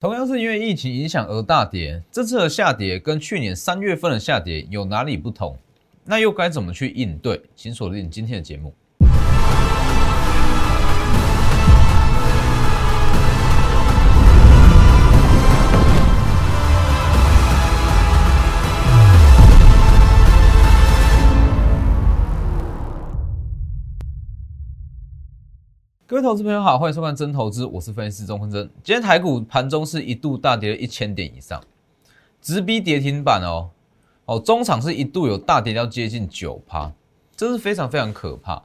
同样是因为疫情影响而大跌，这次的下跌跟去年三月份的下跌有哪里不同？那又该怎么去应对？请锁定今天的节目。各位投资朋友好，欢迎收看真投资，我是分析师钟坤真。今天台股盘中是一度大跌了一千点以上，直逼跌停板哦。哦，中场是一度有大跌到接近九趴，这是非常非常可怕。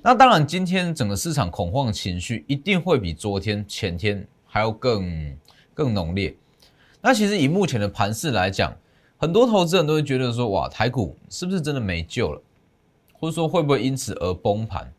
那当然，今天整个市场恐慌情绪一定会比昨天、前天还要更更浓烈。那其实以目前的盘势来讲，很多投资人都会觉得说，哇，台股是不是真的没救了？或者说会不会因此而崩盘？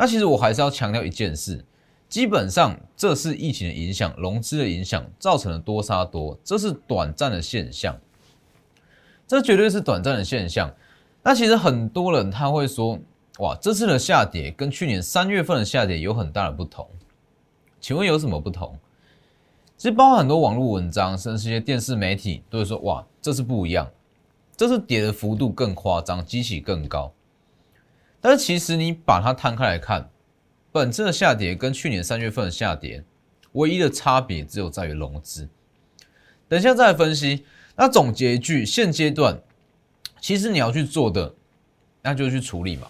那其实我还是要强调一件事，基本上这是疫情的影响、融资的影响造成的多杀多，这是短暂的现象，这绝对是短暂的现象。那其实很多人他会说，哇，这次的下跌跟去年三月份的下跌有很大的不同，请问有什么不同？其实包括很多网络文章，甚至一些电视媒体都会说，哇，这是不一样，这是跌的幅度更夸张，激起更高。但是其实你把它摊开来看，本次的下跌跟去年三月份的下跌，唯一的差别只有在于融资。等一下再来分析。那总结一句，现阶段其实你要去做的，那就去处理嘛。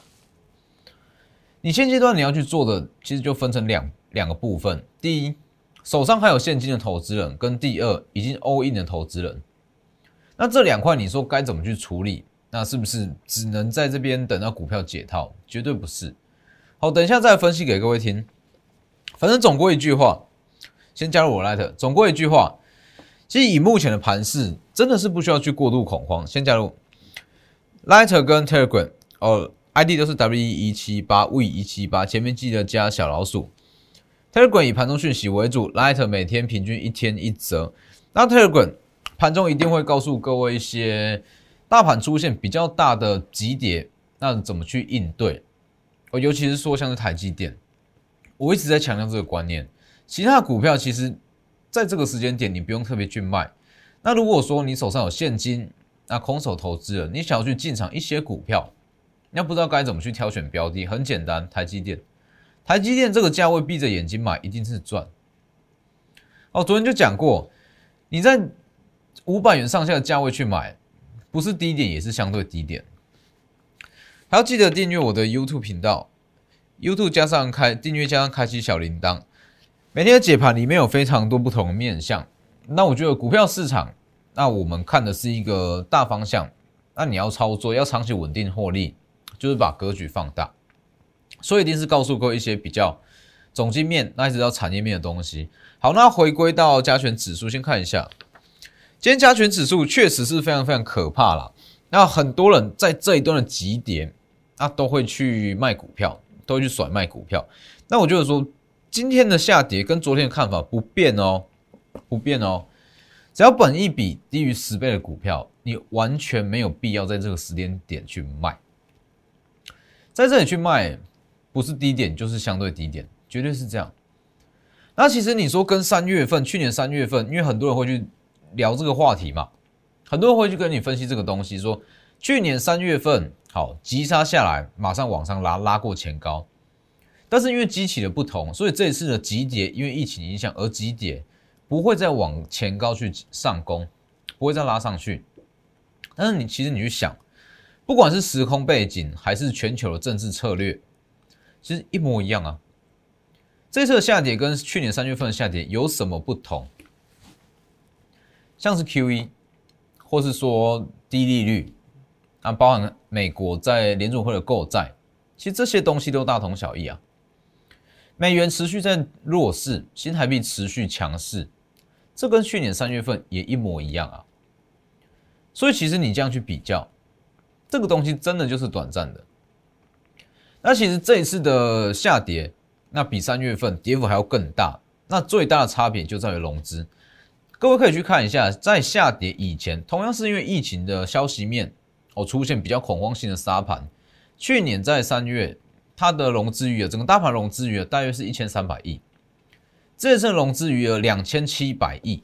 你现阶段你要去做的，其实就分成两两个部分：第一，手上还有现金的投资人；跟第二，已经 all in 的投资人。那这两块，你说该怎么去处理？那是不是只能在这边等到股票解套？绝对不是。好，等一下再分析给各位听。反正总归一句话，先加入我 Light。总归一句话，其实以目前的盘势，真的是不需要去过度恐慌。先加入 Light 跟 Telegram 哦，ID 都是 W 一七八 V 一七八，前面记得加小老鼠。Telegram 以盘中讯息为主，Light 每天平均一天一折。那 Telegram 盘中一定会告诉各位一些。大盘出现比较大的急跌，那怎么去应对？哦，尤其是说像是台积电，我一直在强调这个观念。其他股票其实在这个时间点你不用特别去卖。那如果说你手上有现金，那空手投资了，你想要去进场一些股票，那不知道该怎么去挑选标的，很简单，台积电，台积电这个价位闭着眼睛买一定是赚。哦，昨天就讲过，你在五百元上下的价位去买。不是低点，也是相对低点。还要记得订阅我的 YouTube 频道，YouTube 加上开订阅加上开启小铃铛，每天的解盘里面有非常多不同的面向。那我觉得股票市场，那我们看的是一个大方向。那你要操作，要长期稳定获利，就是把格局放大。所以一定是告诉各位一些比较总经面，那一直到产业面的东西。好，那回归到加权指数，先看一下。今天加权指数确实是非常非常可怕了。那很多人在这一段的急跌，那都会去卖股票，都会去甩卖股票。那我就是说，今天的下跌跟昨天的看法不变哦，不变哦。只要本一比低于十倍的股票，你完全没有必要在这个时间点去卖。在这里去卖，不是低点就是相对低点，绝对是这样。那其实你说跟三月份，去年三月份，因为很多人会去。聊这个话题嘛，很多人会去跟你分析这个东西，说去年三月份好急杀下来，马上往上拉，拉过前高，但是因为机器的不同，所以这一次的急跌，因为疫情影响而急跌，不会再往前高去上攻，不会再拉上去。但是你其实你去想，不管是时空背景还是全球的政治策略，其实一模一样啊。这次的下跌跟去年三月份的下跌有什么不同？像是 Q E，或是说低利率，啊，包含美国在联储会的购债，其实这些东西都大同小异啊。美元持续在弱势，新台币持续强势，这跟去年三月份也一模一样啊。所以其实你这样去比较，这个东西真的就是短暂的。那其实这一次的下跌，那比三月份跌幅还要更大。那最大的差别就在于融资。各位可以去看一下，在下跌以前，同样是因为疫情的消息面哦，出现比较恐慌性的杀盘。去年在三月，它的融资余额，整个大盘融资余额大约是一千三百亿。这次融资余额两千七百亿，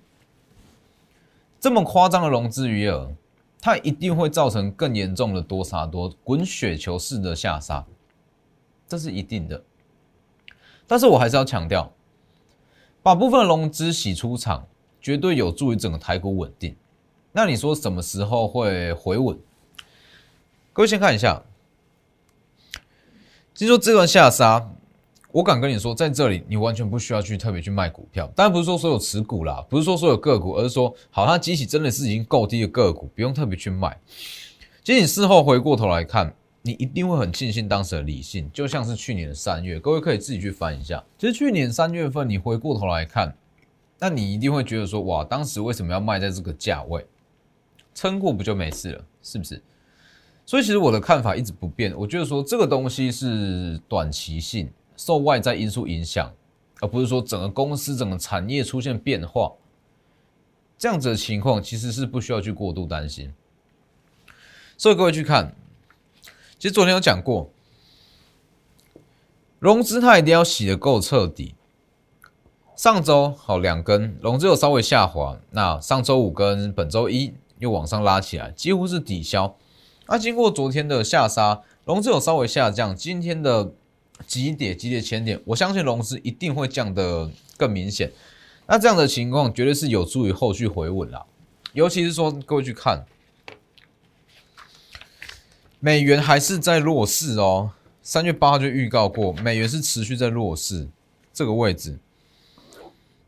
这么夸张的融资余额，它一定会造成更严重的多杀多、滚雪球式的下杀，这是一定的。但是我还是要强调，把部分融资洗出场，绝对有助于整个台股稳定。那你说什么时候会回稳？各位先看一下，其实说这段下杀，我敢跟你说，在这里你完全不需要去特别去卖股票。当然不是说所有持股啦，不是说所有个股，而是说，好，它机器真的是已经够低的个股，不用特别去卖。其实你事后回过头来看。你一定会很庆幸当时的理性，就像是去年的三月，各位可以自己去翻一下。其实去年三月份，你回过头来看，那你一定会觉得说，哇，当时为什么要卖在这个价位？撑过不就没事了，是不是？所以其实我的看法一直不变，我觉得说这个东西是短期性，受外在因素影响，而不是说整个公司、整个产业出现变化，这样子的情况其实是不需要去过度担心。所以各位去看。其实昨天有讲过，融资它一定要洗的够彻底。上周好两根融资有稍微下滑，那上周五跟本周一又往上拉起来，几乎是抵消。那经过昨天的下杀，融资有稍微下降，今天的急跌急跌前点，我相信融资一定会降得更明显。那这样的情况绝对是有助于后续回稳啦，尤其是说各位去看。美元还是在弱势哦，三月八号就预告过，美元是持续在弱势这个位置，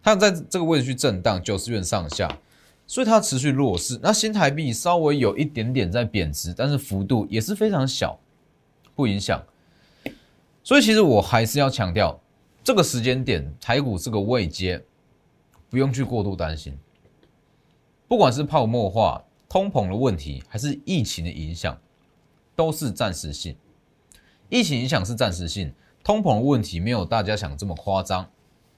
它在这个位置去震荡九十元上下，所以它持续弱势。那新台币稍微有一点点在贬值，但是幅度也是非常小，不影响。所以其实我还是要强调，这个时间点台股这个位阶，不用去过度担心，不管是泡沫化、通膨的问题，还是疫情的影响。都是暂时性，疫情影响是暂时性，通膨的问题没有大家想这么夸张。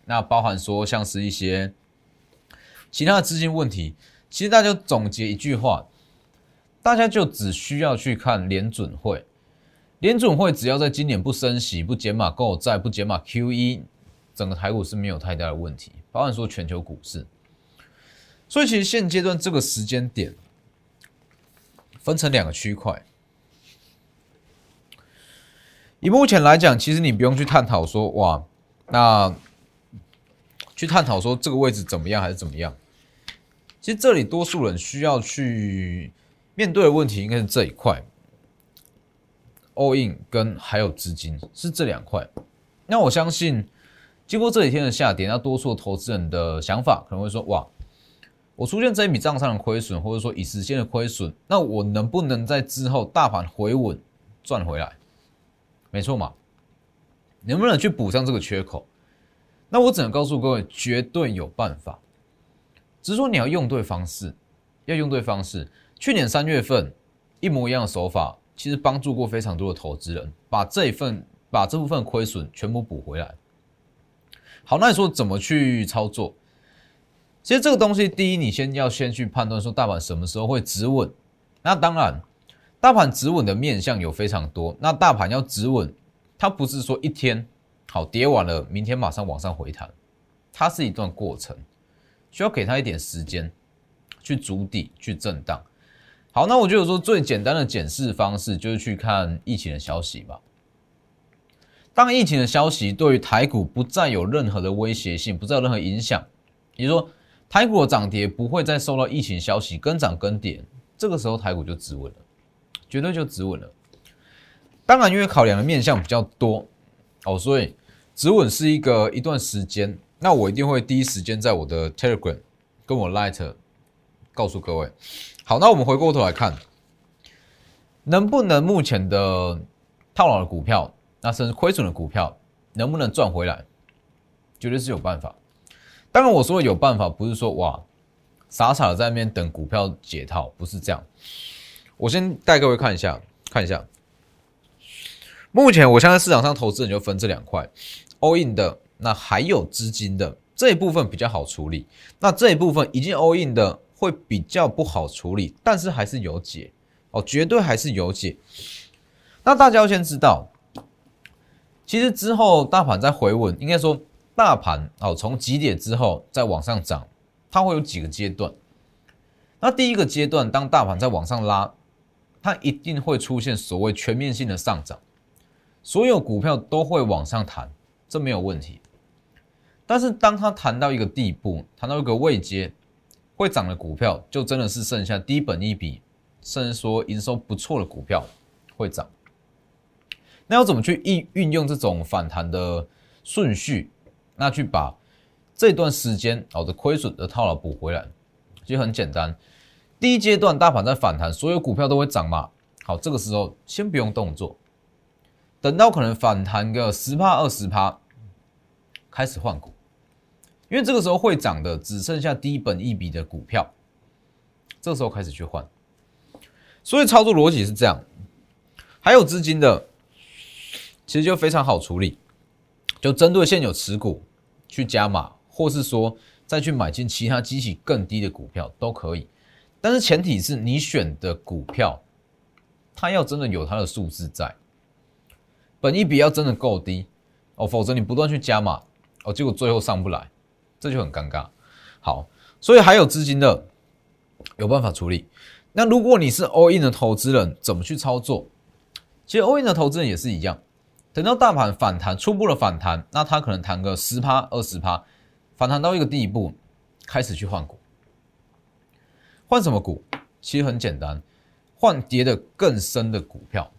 那包含说像是一些其他的资金问题，其实大家总结一句话，大家就只需要去看联准会，联准会只要在今年不升息、不减码购债、不减码 QE，整个台股是没有太大的问题。包含说全球股市，所以其实现阶段这个时间点分成两个区块。以目前来讲，其实你不用去探讨说哇，那去探讨说这个位置怎么样还是怎么样。其实这里多数人需要去面对的问题，应该是这一块，all in 跟还有资金是这两块。那我相信，经过这几天的下跌，那多数投资人的想法可能会说哇，我出现这一笔账上的亏损，或者说已实现的亏损，那我能不能在之后大盘回稳赚回来？没错嘛，能不能去补上这个缺口？那我只能告诉各位，绝对有办法。只是说你要用对方式，要用对方式。去年三月份一模一样的手法，其实帮助过非常多的投资人，把这一份把这部分亏损全部补回来。好，那你说怎么去操作？其实这个东西，第一，你先要先去判断说大盘什么时候会止稳。那当然。大盘止稳的面向有非常多，那大盘要止稳，它不是说一天好跌完了，明天马上往上回弹，它是一段过程，需要给它一点时间去筑底、去震荡。好，那我觉得说最简单的检视方式就是去看疫情的消息吧。当疫情的消息对于台股不再有任何的威胁性，不再有任何影响，也就是说台股的涨跌不会再受到疫情消息跟涨跟跌，这个时候台股就止稳了。绝对就止稳了。当然，因为考量的面向比较多哦，所以止稳是一个一段时间。那我一定会第一时间在我的 Telegram 跟我 Light 告诉各位。好，那我们回过头来看，能不能目前的套牢的股票，那甚至亏损的股票，能不能赚回来？绝对是有办法。当然，我说的有办法，不是说哇傻傻的在那边等股票解套，不是这样。我先带各位看一下，看一下。目前我现在市场上投资人就分这两块，all in 的，那还有资金的这一部分比较好处理，那这一部分已经 all in 的会比较不好处理，但是还是有解哦，绝对还是有解。那大家要先知道，其实之后大盘在回稳，应该说大盘哦从极点之后再往上涨，它会有几个阶段。那第一个阶段，当大盘在往上拉，它一定会出现所谓全面性的上涨，所有股票都会往上弹，这没有问题。但是当它谈到一个地步，谈到一个位阶，会涨的股票就真的是剩下低本一笔，甚至说营收不错的股票会涨。那要怎么去运运用这种反弹的顺序？那去把这段时间哦的亏损的套牢补回来，其实很简单。第一阶段大盘在反弹，所有股票都会涨嘛。好，这个时候先不用动作，等到可能反弹个十趴二十趴，开始换股，因为这个时候会涨的只剩下低本一笔的股票，这时候开始去换。所以操作逻辑是这样，还有资金的，其实就非常好处理，就针对现有持股去加码，或是说再去买进其他机器更低的股票都可以。但是前提是你选的股票，它要真的有它的数字在，本一比要真的够低哦，否则你不断去加码哦，结果最后上不来，这就很尴尬。好，所以还有资金的有办法处理。那如果你是 all in 的投资人，怎么去操作？其实 all in 的投资人也是一样，等到大盘反弹，初步的反弹，那它可能弹个十趴、二十趴，反弹到一个地步，开始去换股。换什么股？其实很简单，换跌的更深的股票。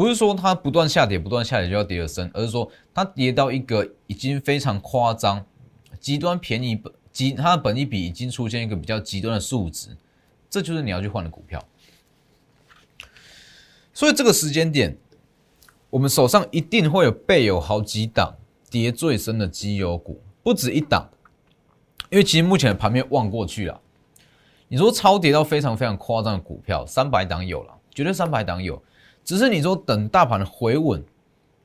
不是说它不断下跌、不断下跌就要跌得深，而是说它跌到一个已经非常夸张、极端便宜本、极它的本益比已经出现一个比较极端的数值，这就是你要去换的股票。所以这个时间点，我们手上一定会有备有好几档跌最深的绩优股，不止一档，因为其实目前的盘面望过去了。你说超跌到非常非常夸张的股票，三百档有了，绝对三百档有。只是你说等大盘回稳，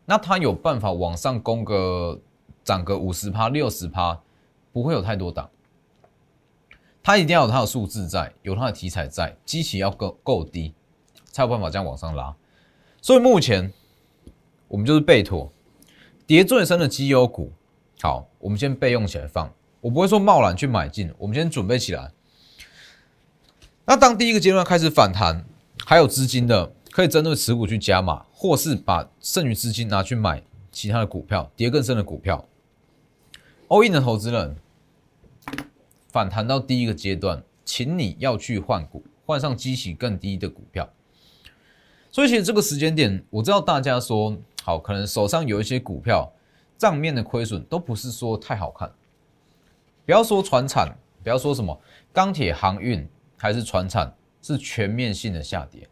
那它有办法往上攻个涨个五十趴、六十趴，不会有太多档。它一定要有它的数字在，有它的题材在，基期要够够低，才有办法这样往上拉。所以目前我们就是备妥，跌最深的绩优股，好，我们先备用起来放。我不会说贸然去买进，我们先准备起来。那当第一个阶段开始反弹，还有资金的可以针对持股去加码，或是把剩余资金拿去买其他的股票，跌更深的股票。all in 的投资人反弹到第一个阶段，请你要去换股，换上基期更低的股票。所以其实这个时间点，我知道大家说好，可能手上有一些股票账面的亏损都不是说太好看。不要说船产，不要说什么钢铁航运。还是船产是全面性的下跌，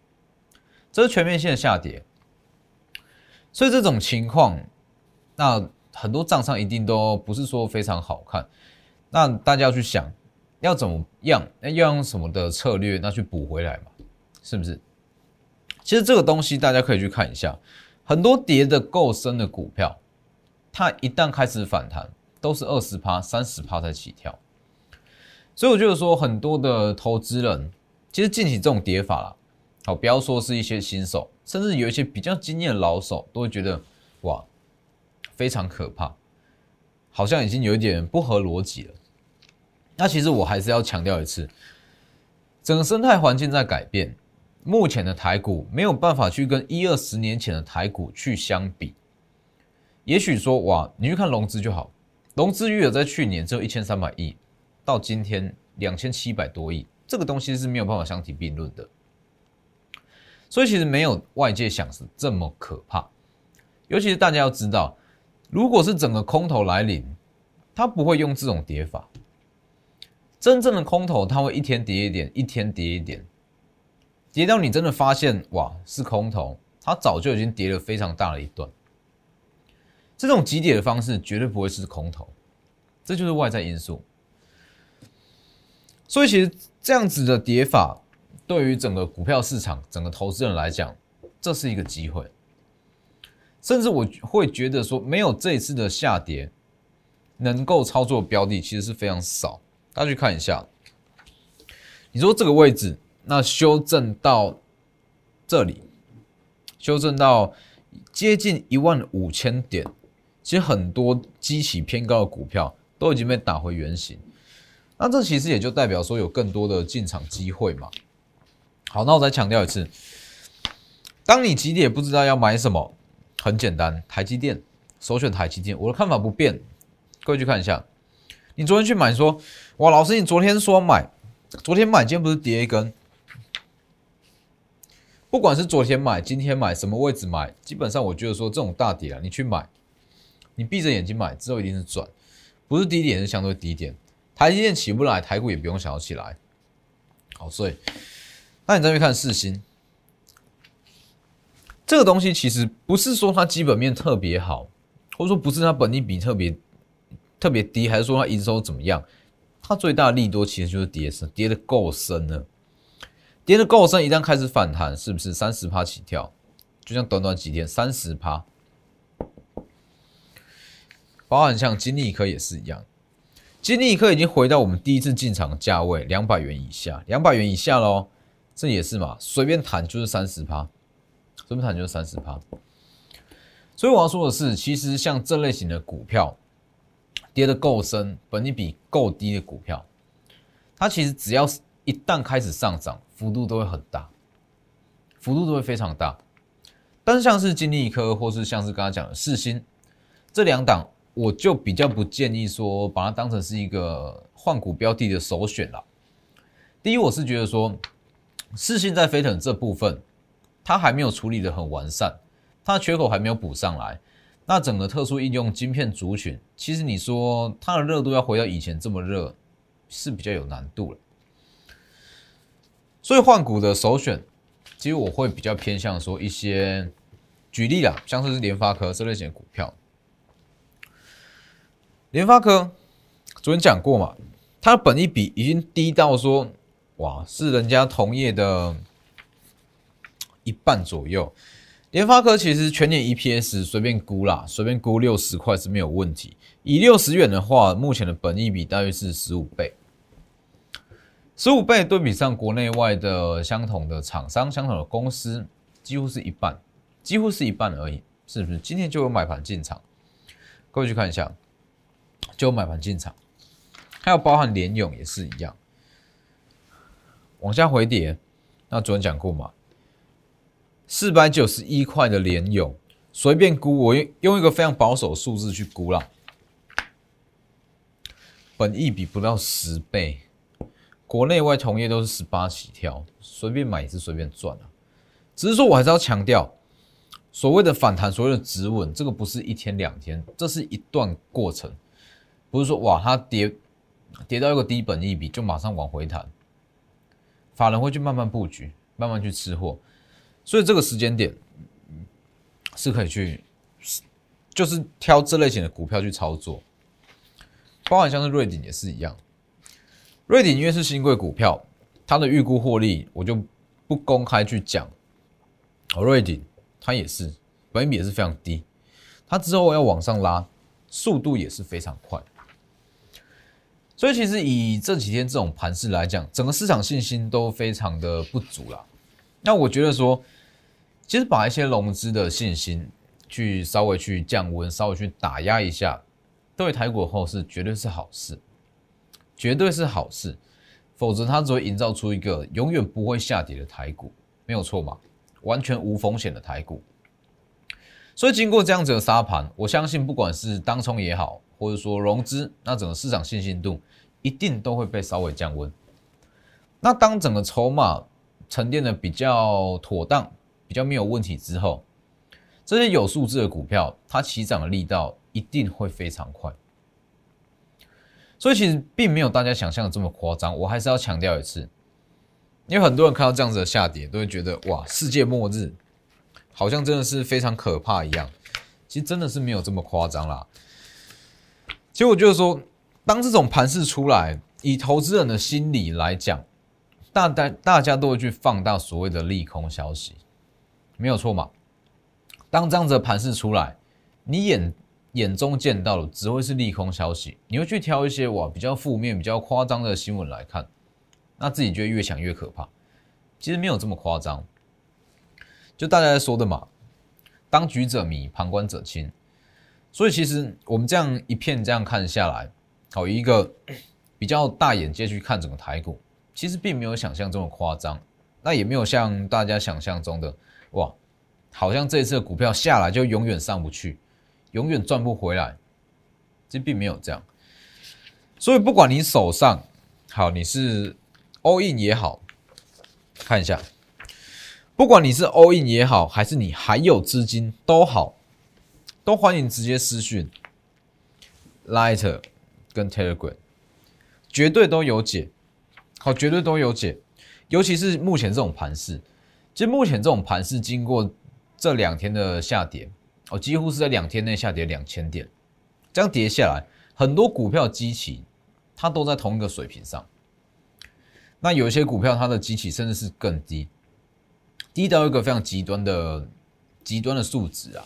这是全面性的下跌，所以这种情况，那很多账上一定都不是说非常好看。那大家要去想，要怎么样？那要用什么的策略？那去补回来嘛？是不是？其实这个东西大家可以去看一下，很多跌的够深的股票，它一旦开始反弹，都是二十趴、三十趴才起跳。所以我觉得说，很多的投资人其实进行这种跌法了，好，不要说是一些新手，甚至有一些比较经验的老手，都会觉得哇，非常可怕，好像已经有一点不合逻辑了。那其实我还是要强调一次，整个生态环境在改变，目前的台股没有办法去跟一二十年前的台股去相比。也许说哇，你去看融资就好，融资余额在去年只有一千三百亿。到今天两千七百多亿，这个东西是没有办法相提并论的，所以其实没有外界想是这么可怕。尤其是大家要知道，如果是整个空头来临，它不会用这种跌法。真正的空头，它会一天跌一点，一天跌一点，跌到你真的发现哇是空头，它早就已经跌了非常大的一段。这种急跌的方式绝对不会是空头，这就是外在因素。所以其实这样子的跌法，对于整个股票市场、整个投资人来讲，这是一个机会。甚至我会觉得说，没有这一次的下跌，能够操作标的其实是非常少。大家去看一下，你说这个位置，那修正到这里，修正到接近一万五千点，其实很多激起偏高的股票都已经被打回原形。那这其实也就代表说有更多的进场机会嘛。好，那我再强调一次，当你急跌不知道要买什么，很简单，台积电首选台积电，我的看法不变。各位去看一下，你昨天去买说，哇，老师你昨天说买，昨天买，今天不是跌一根？不管是昨天买、今天买，什么位置买，基本上我觉得说这种大跌啊，你去买，你闭着眼睛买，之后一定是赚，不是低点是相对低点。台积电起不来，台股也不用想要起来。好，所以那你再去看四星，这个东西其实不是说它基本面特别好，或者说不是它本益比特别特别低，还是说它营收怎么样？它最大的利多其实就是跌深，跌的够深了，跌的够深，一旦开始反弹，是不是三十趴起跳？就像短短几天三十趴，包含像金利科也是一样。金立科已经回到我们第一次进场的价位两百元以下，两百元以下喽，这也是嘛，随便谈就是三十趴，随便谈就是三十趴。所以我要说的是，其实像这类型的股票跌得够深，本益比够低的股票，它其实只要是一旦开始上涨，幅度都会很大，幅度都会非常大。但是像是金立科，或是像是刚刚讲的四星这两档。我就比较不建议说把它当成是一个换股标的的首选了。第一，我是觉得说，四星在飞腾这部分，它还没有处理的很完善，它的缺口还没有补上来。那整个特殊应用晶片族群，其实你说它的热度要回到以前这么热，是比较有难度了。所以换股的首选，其实我会比较偏向说一些，举例啦，像是联发科这类型的股票。联发科昨天讲过嘛，它的本益比已经低到说，哇，是人家同业的一半左右。联发科其实全年 EPS 随便估啦，随便估六十块是没有问题。以六十元的话，目前的本益比大约是十五倍，十五倍对比上国内外的相同的厂商、相同的公司，几乎是一半，几乎是一半而已，是不是？今天就有买盘进场，各位去看一下。就有买盘进场，还有包含联勇也是一样，往下回跌。那昨天讲过嘛，四百九十一块的联勇，随便估，我用用一个非常保守数字去估啦，本益比不到十倍，国内外同业都是十八起跳，随便买也是随便赚啊。只是说我还是要强调，所谓的反弹，所谓的止稳，这个不是一天两天，这是一段过程。不是说哇，它跌跌到一个低本一比就马上往回弹，法人会去慢慢布局，慢慢去吃货，所以这个时间点是可以去，就是挑这类型的股票去操作，包含像是瑞鼎也是一样，瑞鼎因为是新贵股票，它的预估获利我就不公开去讲，哦，瑞鼎它也是本比也是非常低，它之后要往上拉，速度也是非常快。所以其实以这几天这种盘势来讲，整个市场信心都非常的不足啦。那我觉得说，其实把一些融资的信心去稍微去降温，稍微去打压一下，对台股后市绝对是好事，绝对是好事。否则它只会营造出一个永远不会下跌的台股，没有错嘛？完全无风险的台股。所以经过这样子的沙盘，我相信不管是当冲也好，或者说融资，那整个市场信心度。一定都会被稍微降温。那当整个筹码沉淀的比较妥当、比较没有问题之后，这些有数字的股票，它起涨的力道一定会非常快。所以其实并没有大家想象的这么夸张。我还是要强调一次，因为很多人看到这样子的下跌，都会觉得哇，世界末日，好像真的是非常可怕一样。其实真的是没有这么夸张啦。其实我觉得说。当这种盘势出来，以投资人的心理来讲，大大大家都会去放大所谓的利空消息，没有错嘛？当这样子的盘势出来，你眼眼中见到的只会是利空消息，你会去挑一些哇比较负面、比较夸张的新闻来看，那自己就越想越可怕。其实没有这么夸张，就大家在说的嘛，当局者迷，旁观者清。所以其实我们这样一片这样看下来，好一个比较大眼界去看整个台股，其实并没有想象这么夸张，那也没有像大家想象中的哇，好像这一次股票下来就永远上不去，永远赚不回来，这并没有这样。所以不管你手上好，你是 all in 也好，看一下，不管你是 all in 也好，还是你还有资金都好。都欢迎直接私讯，Lighter 跟 Telegram，绝对都有解，好，绝对都有解。尤其是目前这种盘势，其实目前这种盘势经过这两天的下跌，哦，几乎是在两天内下跌两千点，这样跌下来，很多股票基期它都在同一个水平上。那有一些股票它的基期甚至是更低，低到一个非常极端的极端的数值啊。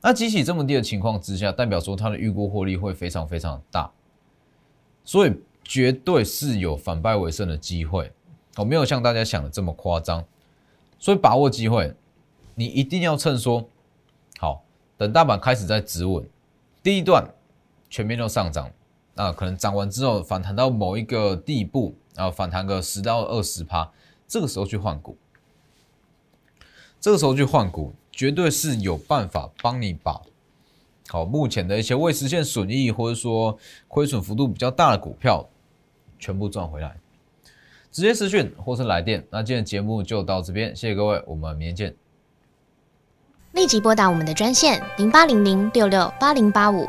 那即使这么低的情况之下，代表说它的预估获利会非常非常大，所以绝对是有反败为胜的机会。我没有像大家想的这么夸张，所以把握机会，你一定要趁说好，等大盘开始在止稳，第一段全面都上涨，那可能涨完之后反弹到某一个地步，然后反弹个十到二十趴，这个时候去换股，这个时候去换股。绝对是有办法帮你把好目前的一些未实现损益，或者说亏损幅度比较大的股票全部赚回来。直接私讯或是来电。那今天节目就到这边，谢谢各位，我们明天见。立即拨打我们的专线零八零零六六八零八五。